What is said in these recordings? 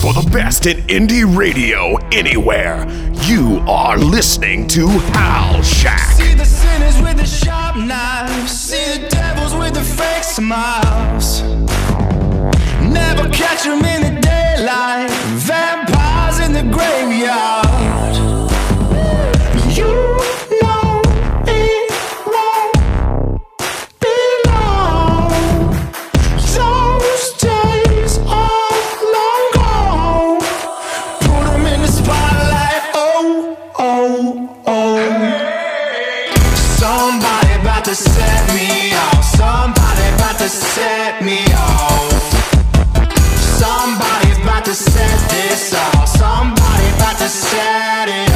For the best in indie radio anywhere, you are listening to Halshack. See the sinners with the sharp knives, see the devils with the fake smiles. Never catch them in the daylight, vampires in the graveyard. this off. Somebody about to set it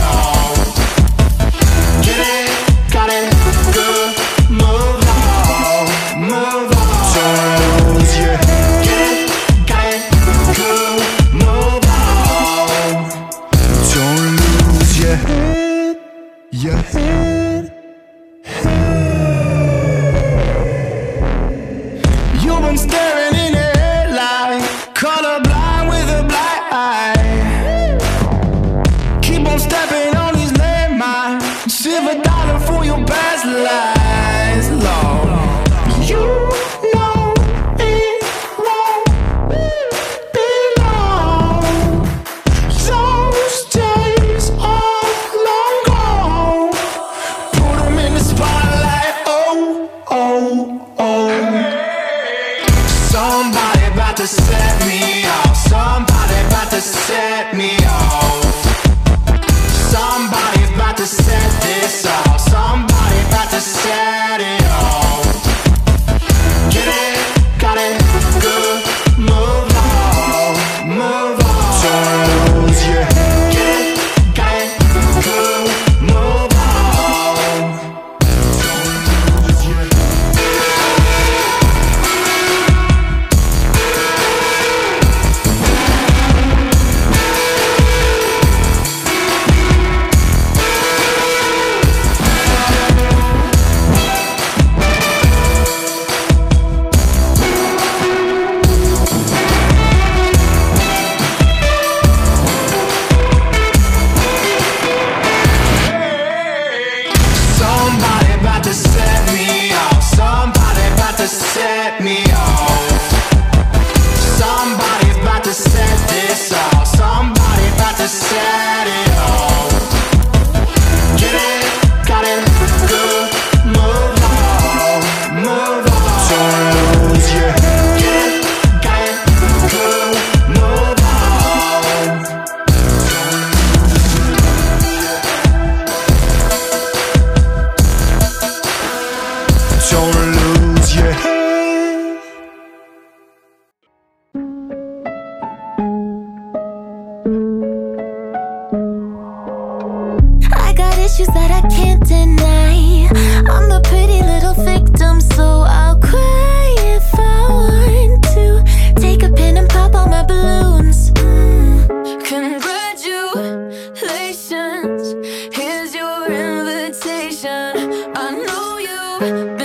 love.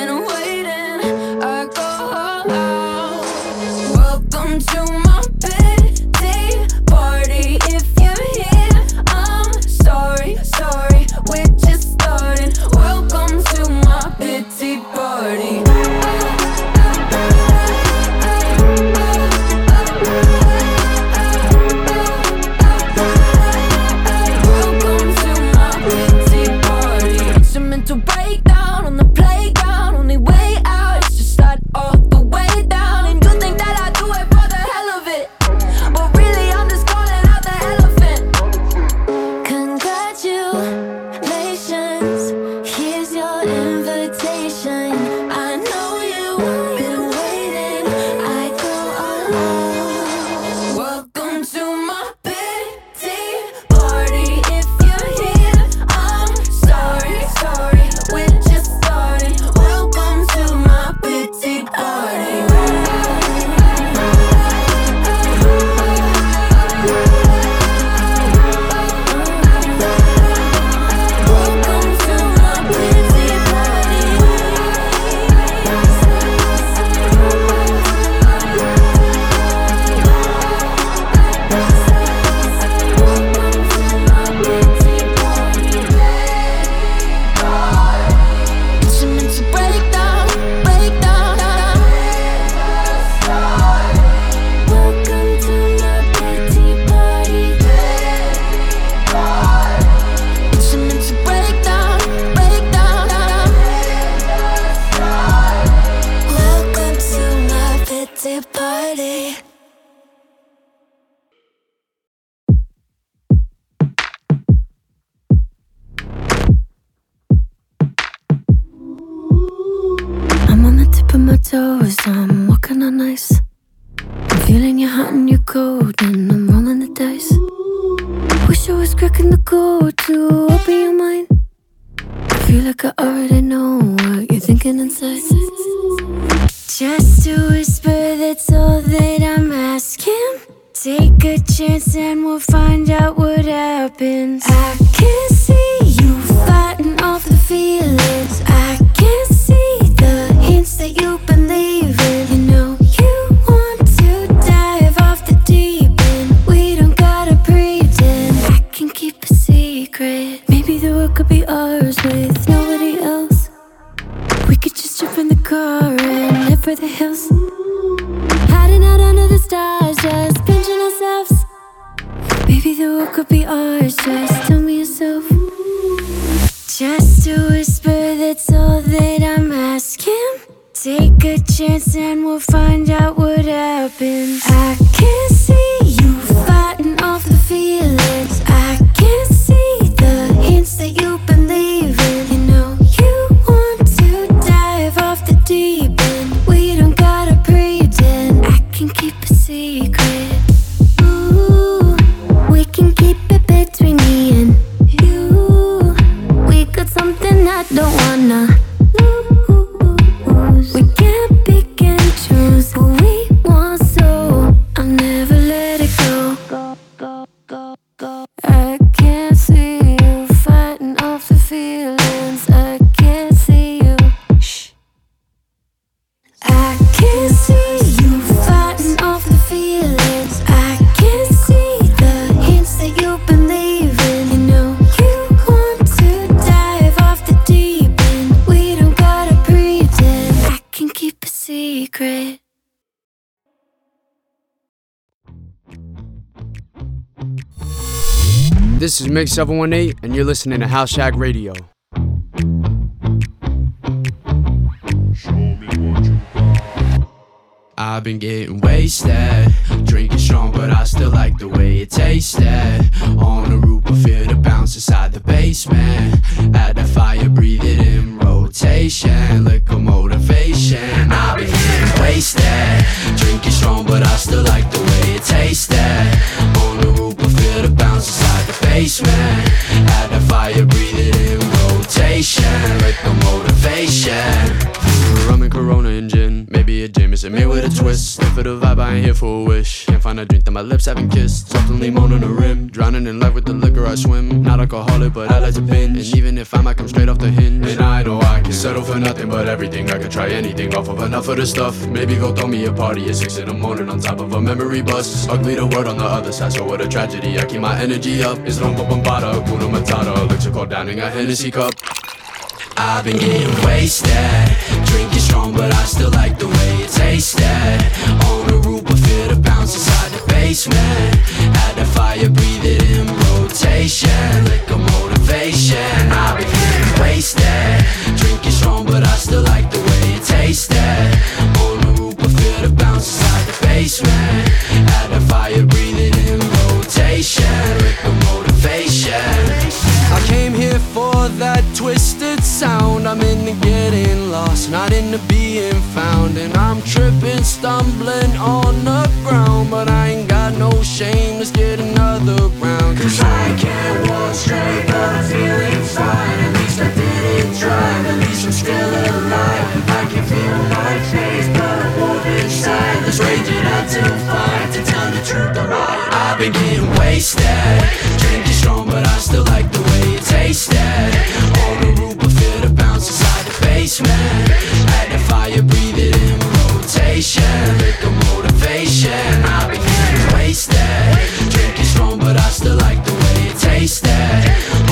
party. I'm on the tip of my toes, I'm walking on ice. I'm feeling your hot and your cold, and I'm rolling the dice. Wish I was cracking the and we'll find out what happens. I can is Mix 718, and you're listening to House Shack Radio. I've been getting wasted, drinking strong, but I still like the way it tasted. On the roof, I feel the bounce inside the basement. At the fire, breathe it in rotation, liquor motivation. I've been getting wasted, drinking strong, but I still like the way it tasted. Basement. At the fire, breathe it in rotation, liquor motivation. A Jameson made with a twist. And for the vibe, I ain't here for a wish. Can't find a drink that my lips haven't kissed. Something lemon on the rim, drowning in life with the liquor I swim. Not alcoholic, but I like to binge. And even if I might come straight off the hinge, and I know I can settle for nothing but everything. I could try anything off of enough of the stuff. Maybe go throw me a party at six in the morning on top of a memory bus. Ugly the word on the other side, so what a tragedy. I keep my energy up. It's Rompa Bombada, Kuna Matata, called downing a Hennessy cup. I've been getting wasted, drinking strong, but I still like the way it tasted. On the roof, I feel the bounce inside the basement. At the fire, breathe it in rotation, liquor motivation. I've been getting wasted, not into being found. And I'm tripping, stumbling on the ground. But I ain't got no shame, let's get another round. Cause I can't walk straight, but I'm feeling fine. At least I didn't drive, at least I'm still alive. I can feel my face, but I'm moving inside. Let's rage it out till five. To tell the truth, I'm right. I've been getting wasted, drinking strong, rotation, liquor motivation. I've been getting wasted, drinking strong, but I still like the way it tasted.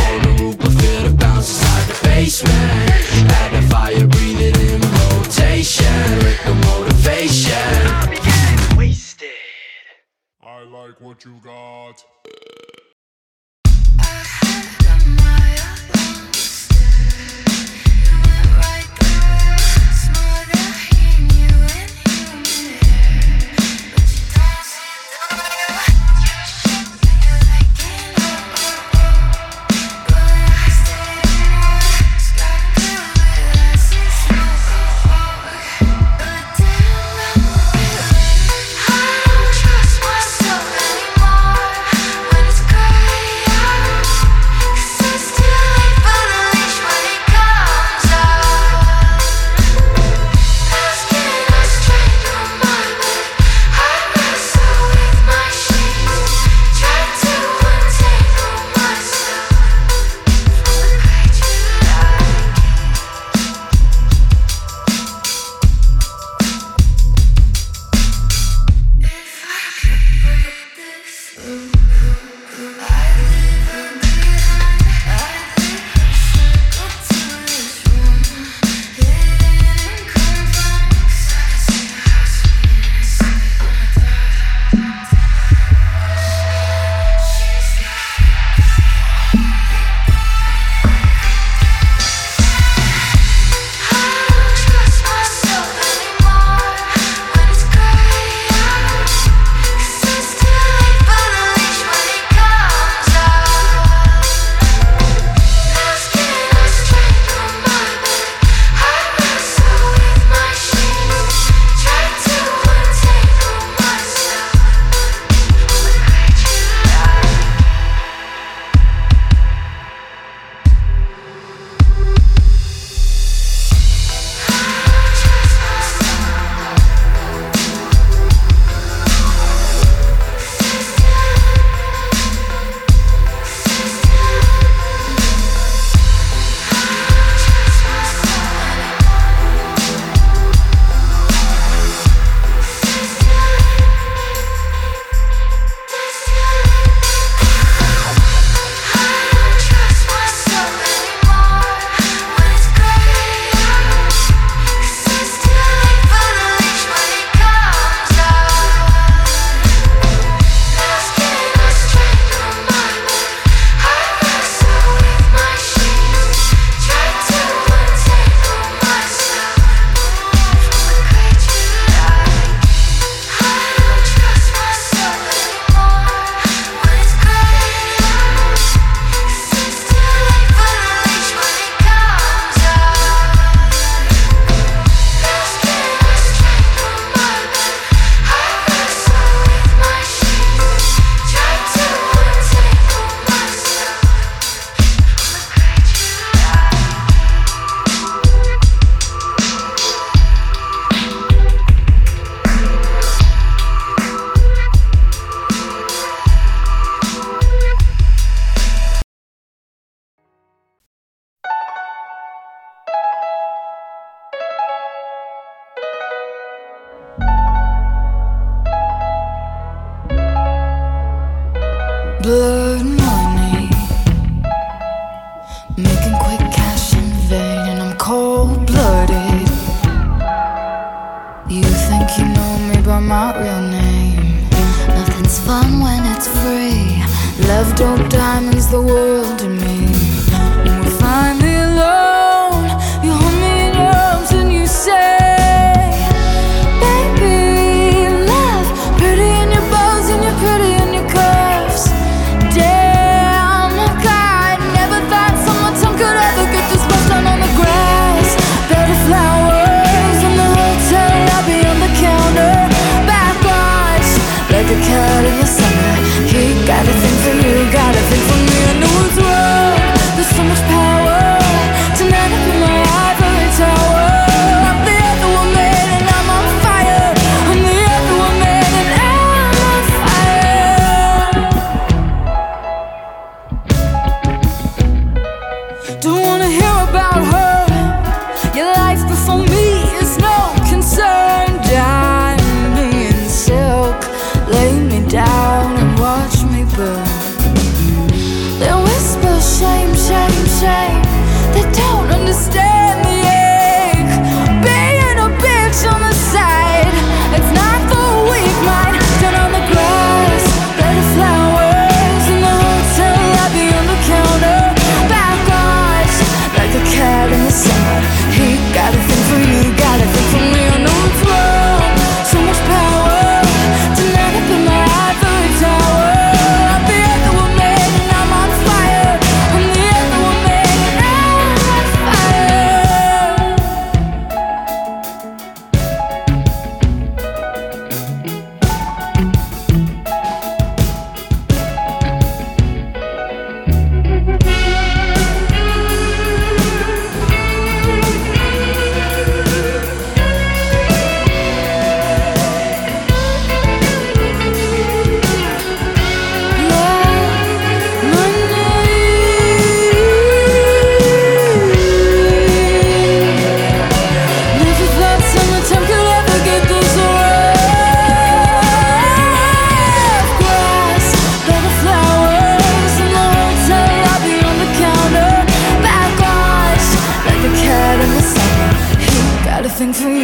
On the roof, I feel the bounce inside the basement. At the fire, breathe it in rotation, liquor motivation. I've been getting wasted. I like what you got.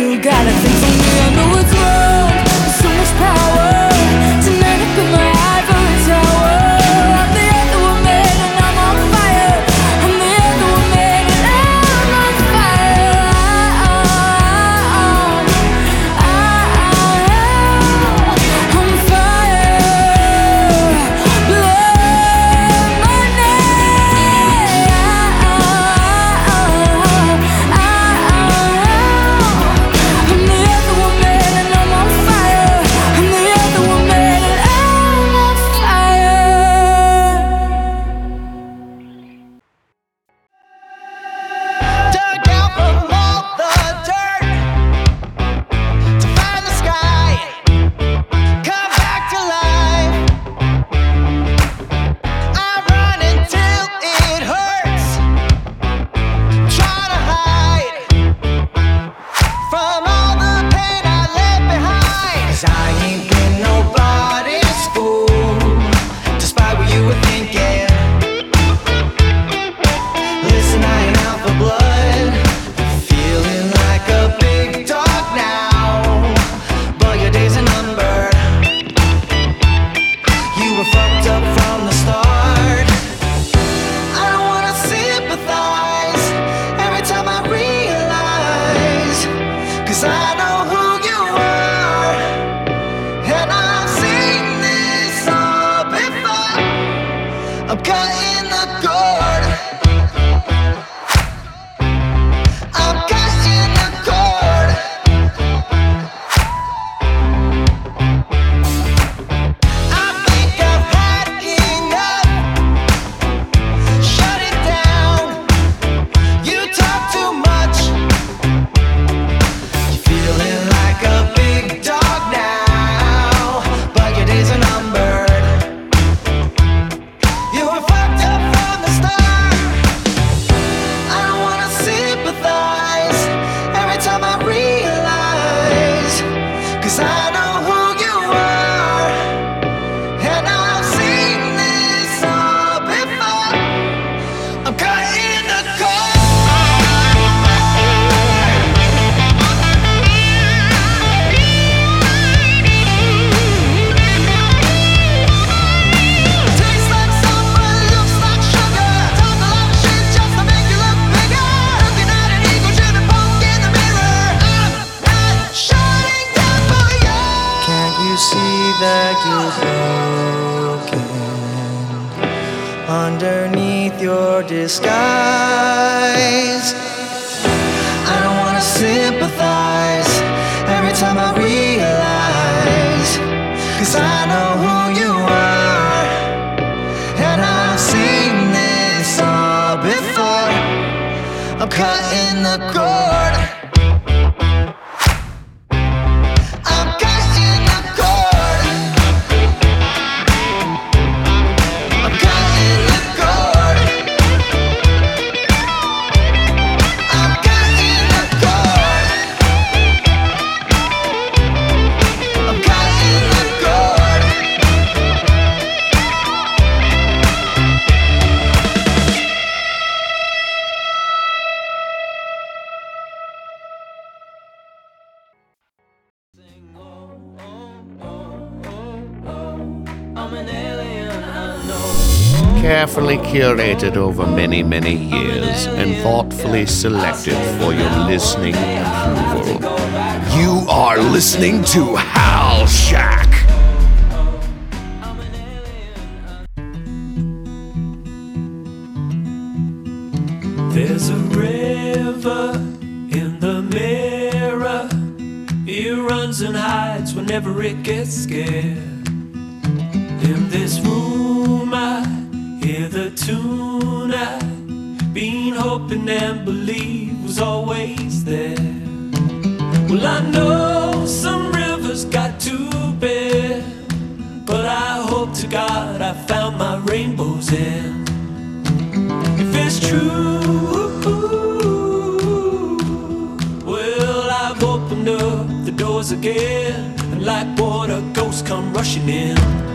You got a thing for me, I know it's wrong. So much power. Carefully curated over many, many years and thoughtfully selected for your listening approval. You are listening to Halshack. There's a river in the mirror. It runs and hides whenever it gets scared. Tune I've been hoping and believe was always there. Well, I know some rivers got too big, but I hope to God I found my rainbow's end. If it's true, well, I've opened up the doors again, and like water, ghosts come rushing in.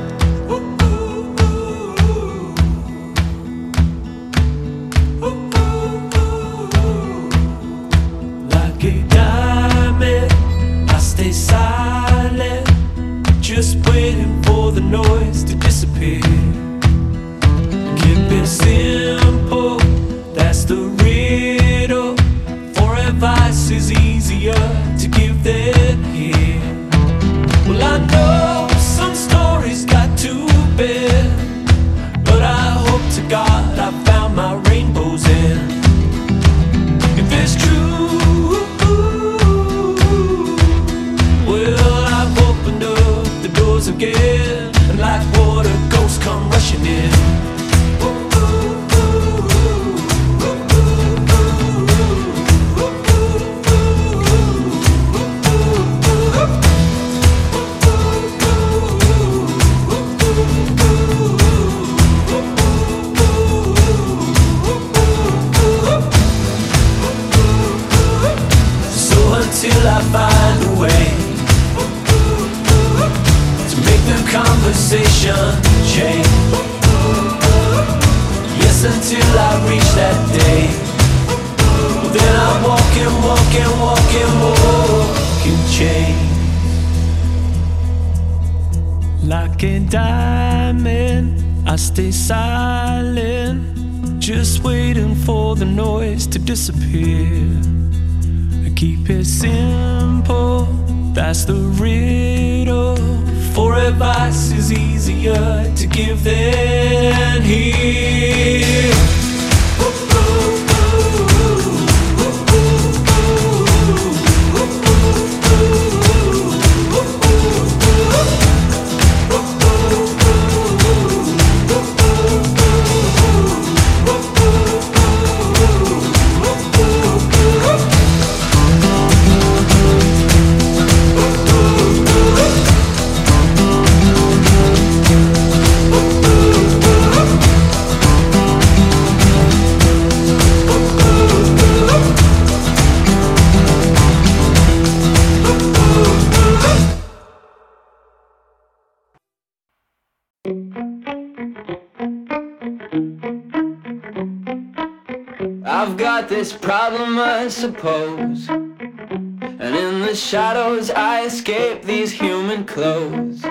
I've got this problem, I suppose. And in the shadows, I escape these human clothes.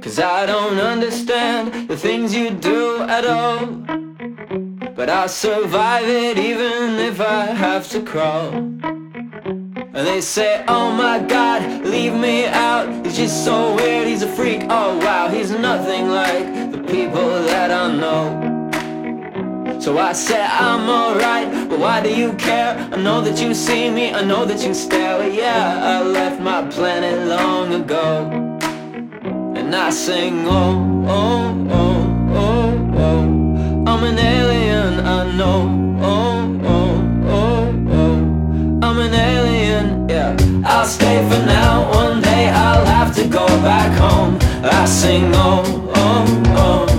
Cause I don't understand the things you do at all. But I'll survive it even if I have to crawl. And they say, oh my god, leave me out. He's just so weird, he's a freak, oh wow He's nothing like the people that I know. So I say I'm alright, but why do you care? I know that you see me, I know that you stare. But yeah, I left my planet long ago. And I sing, oh, oh, oh, oh, oh I'm an alien, I know, oh, stay for now, one day I'll have to go back home. I sing, oh, oh, oh,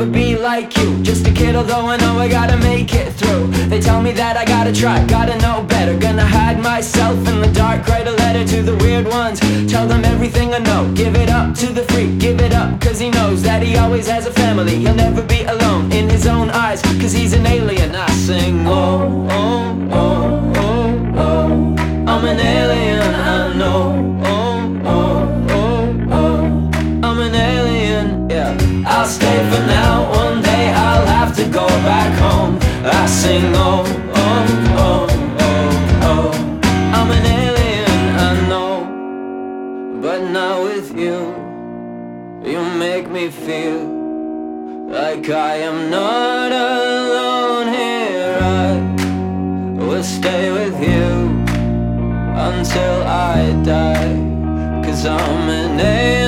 never be like you, just a kid although I know I gotta make it through. They tell me that I gotta try, gotta know better. Gonna hide myself in the dark, write a letter to the weird ones. Tell them everything I know, give it up to the freak Give it up cause he knows that he always has a family. He'll never be alone in his own eyes Cause he's an alien, I sing oh, oh, oh, oh, oh. I'm an alien, I know. Oh, oh, oh, oh. I'm an alien, yeah. I'll stay for now, go back home. I sing oh, oh, oh, oh, oh. I'm an alien, I know. But not with you. You make me feel Like I am not alone here. I will stay with you until I die Cause I'm an alien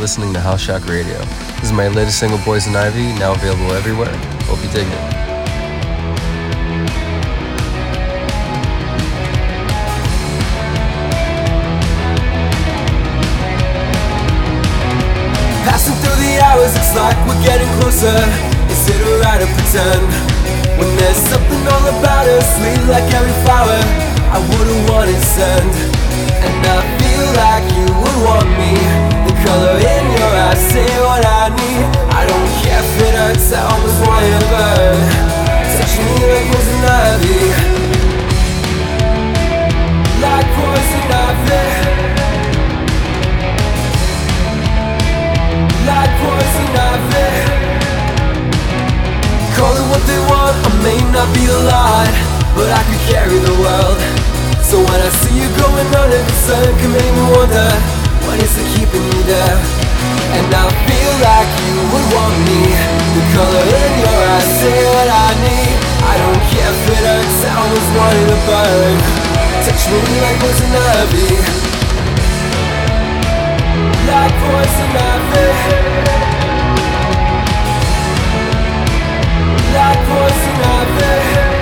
listening to Halshack Radio. This is my latest single, Poison Ivy, now available everywhere. Hope you dig it. Passing through the hours, it's like we're getting closer. Is it alright to pretend? When there's something all about us, sweet like every flower, I wouldn't want it send. And I feel like you would want me. Color in your eyes, say what I need. I don't care if it hurts, I always want you to burn. Touch me like poison ivy. Like poison ivy. like poison ivy. Call it what they want, I may not be a lot, but I could carry the world. So when I see you going under the sun, can make me wonder, what is it you there? And I feel like you would want me. The color in your eyes say what I need. I don't care if it hurts, I always wanted to burn. Touch me like poison ivy. Like poison ivy. like poison ivy.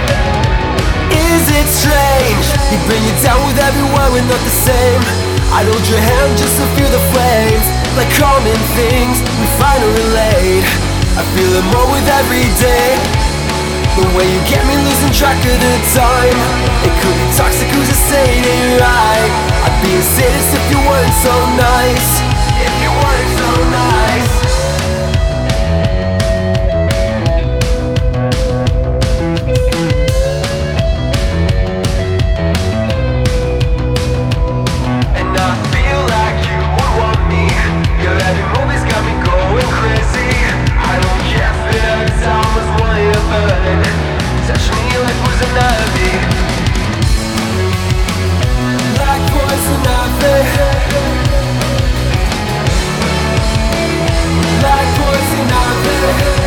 Is it strange? You bring you down with every word, we're not the same. I hold your hand just to feel the flames, like common things we find and relate. I feel it more with every day. The way you get me losing track of the time. It could be toxic, who's to say it right? I'd be a sadist if you weren't so nice. Like poison ivy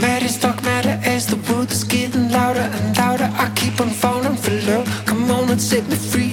Matter is dark matter as the world is getting louder and louder. I keep on falling for love. Come on and set me free.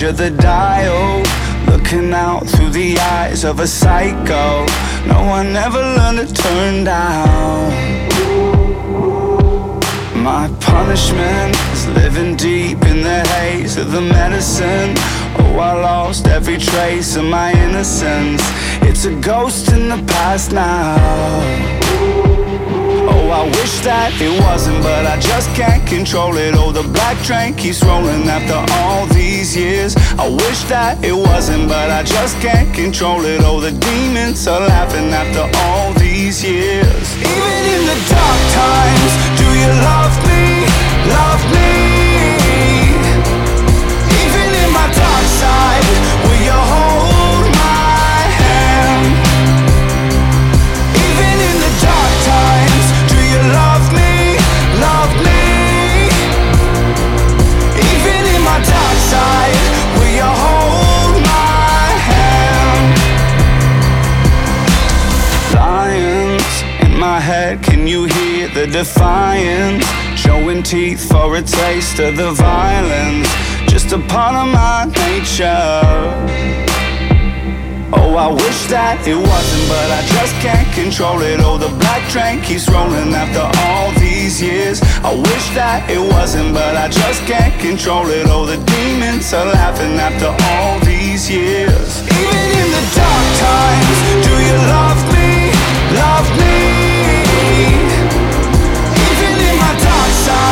Edge of the dial. Looking out through the eyes of a psycho. No one ever learned to turn down. My punishment is living deep in the haze of the medicine. Oh, I lost every trace of my innocence. It's a ghost in the past now. I wish that it wasn't, but I just can't control it. Oh, the black train keeps rolling after all these years. I wish that it wasn't, but I just can't control it. Oh, the demons are laughing after all these years. Even in the dark times, do you love me? Love me? Defiance? Showing teeth for a taste of the violence, just a part of my nature. Oh, I wish that it wasn't, but I just can't control it. Oh, the black train keeps rolling after all these years. I wish that it wasn't, but I just can't control it. Oh, the demons are laughing after all these years. Even in the dark times, do you love me? Love me?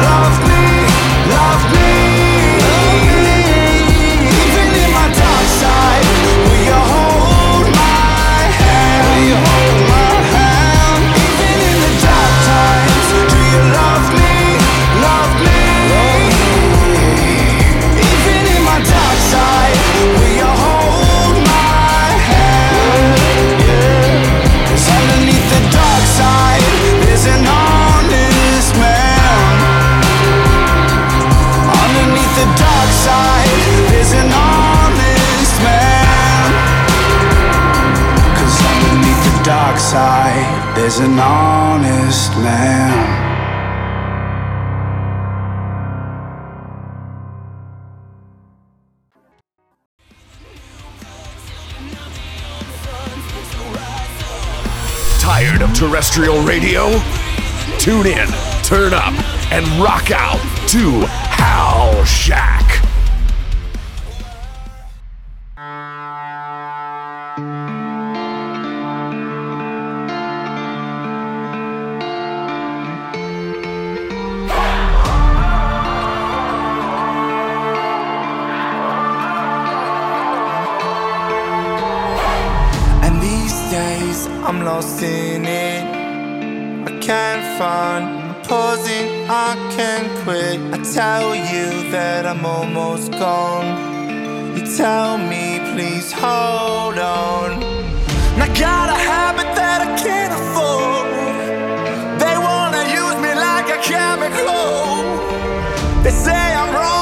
love. An honest man. Tired of terrestrial radio? Tune in, turn up, and rock out to Halshack. Lost in it. I can't find I'm pausing, I can't quit. I tell you that I'm almost gone. You tell me, please hold on. And I got a habit that I can't afford. They wanna use me like a chemical. They say I'm wrong,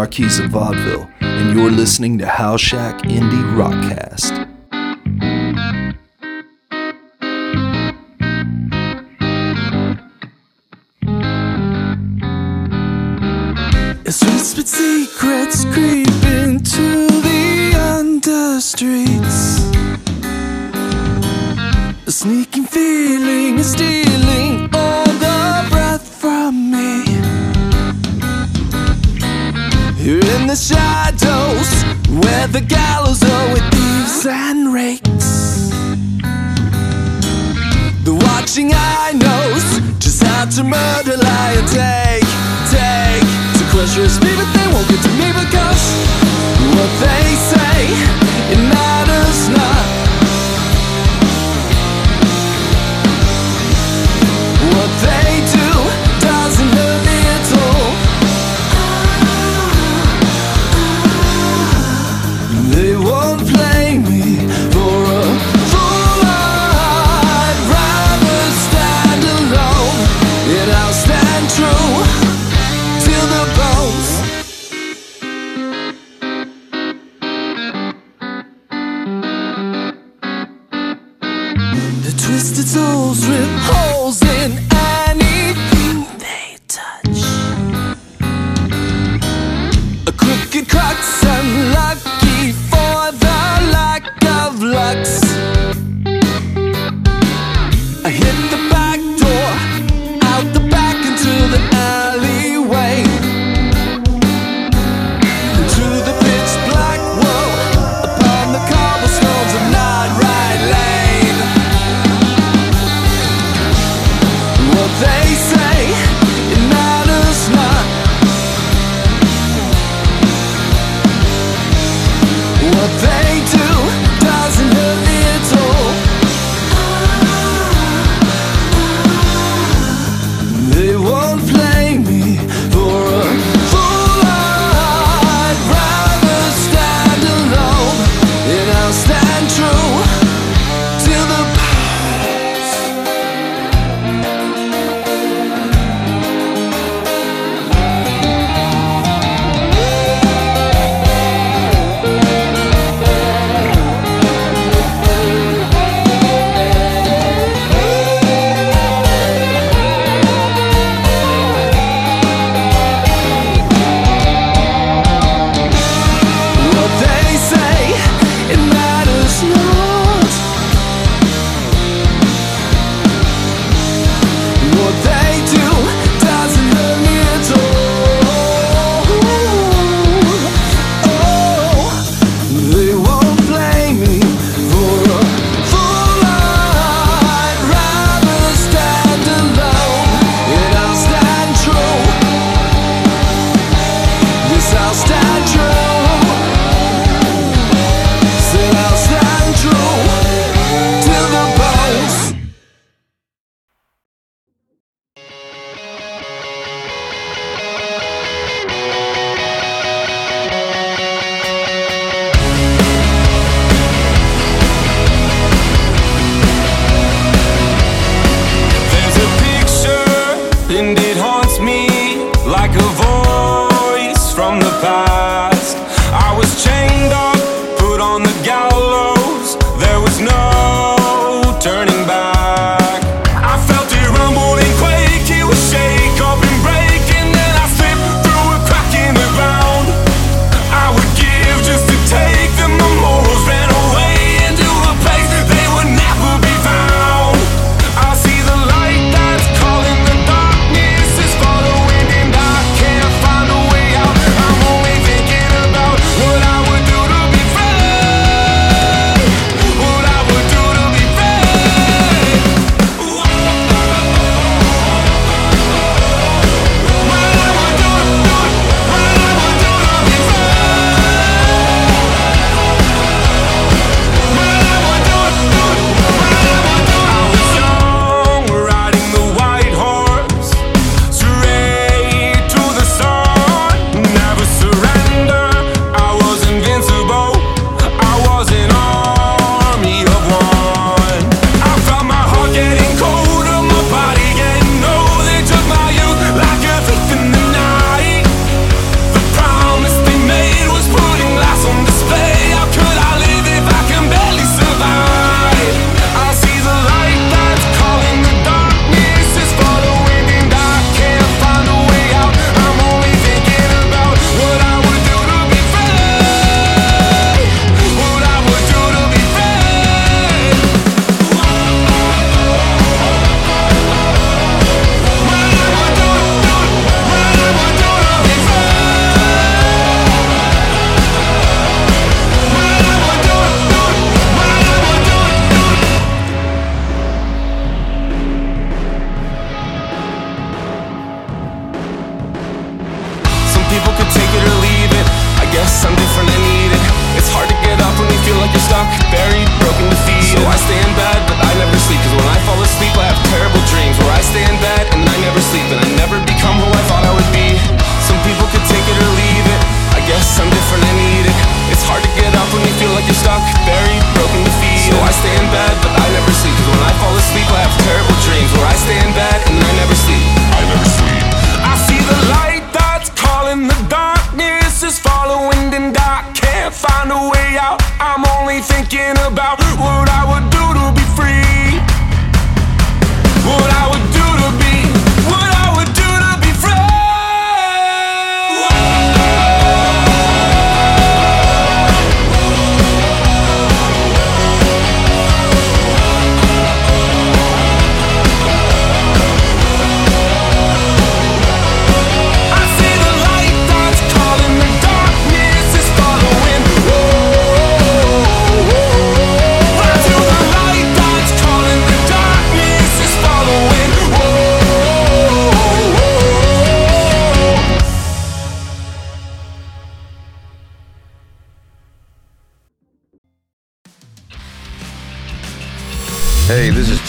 Marquise of Vaudeville, and you're listening to Halshack Indie Rockcast. As whispered secrets creep into the understreets. A sneaking feeling is stealing where the gallows are with thieves and rakes. The watching eye knows just how to murder, lie, and take, take. To crush your spirit, they won't get to me because what they say, it matters not.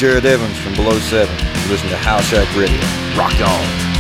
Jared Evans from Below 7. Listen to Halshack Radio. Rock on.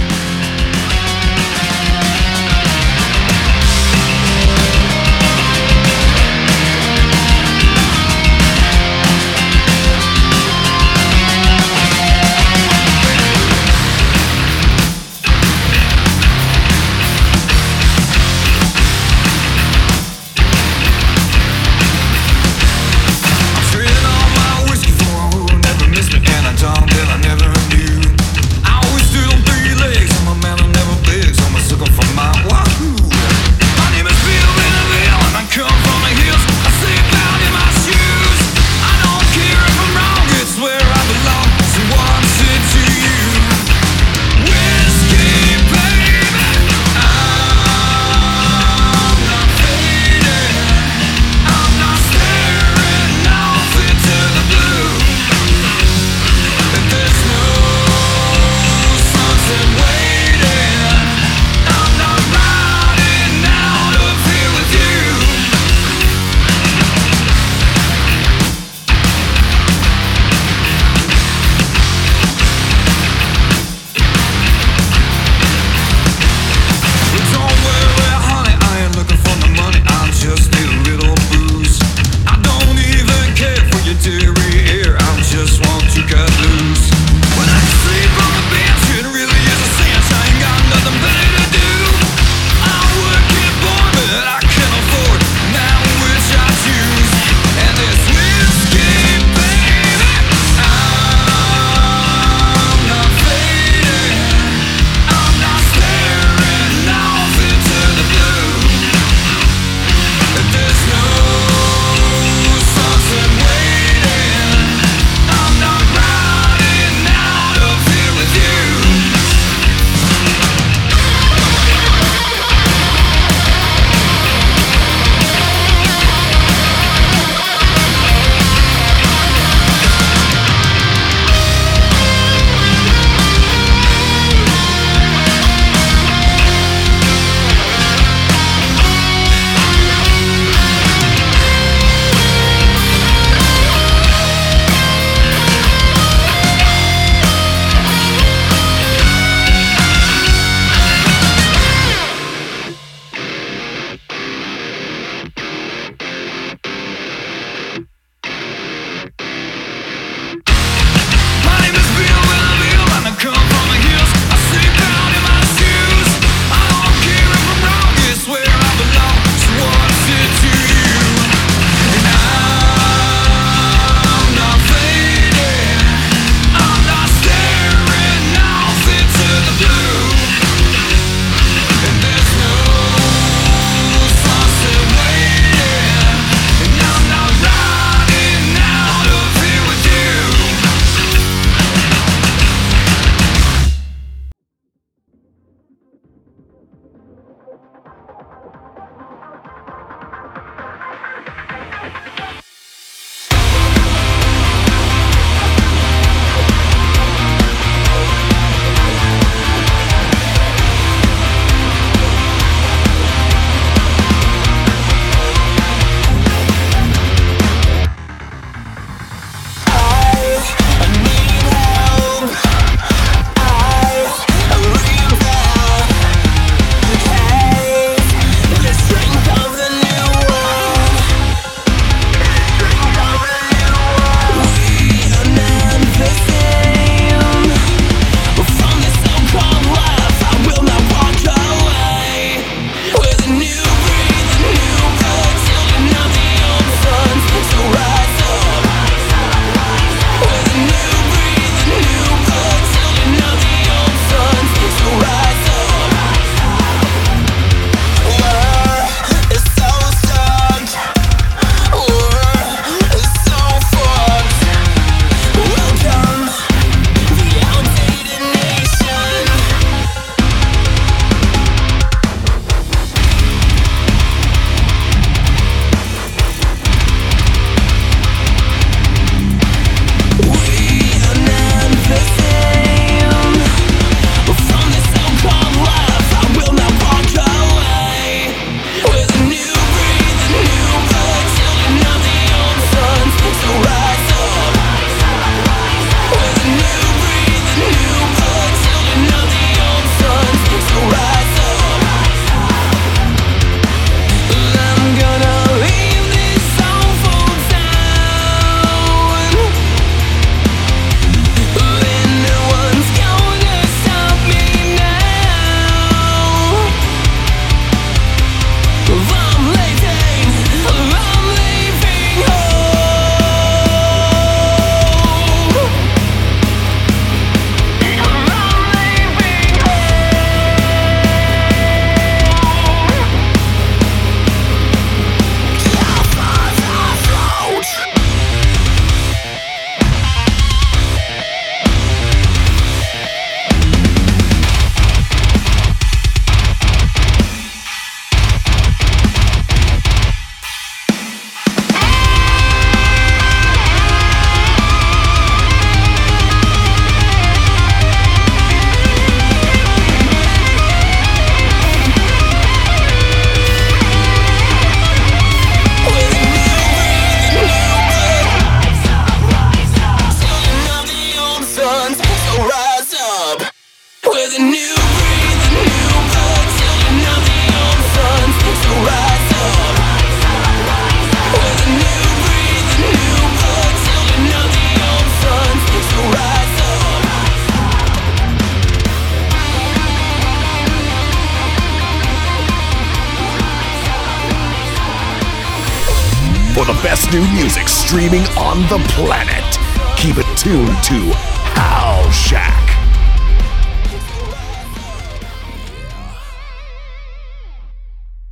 The planet.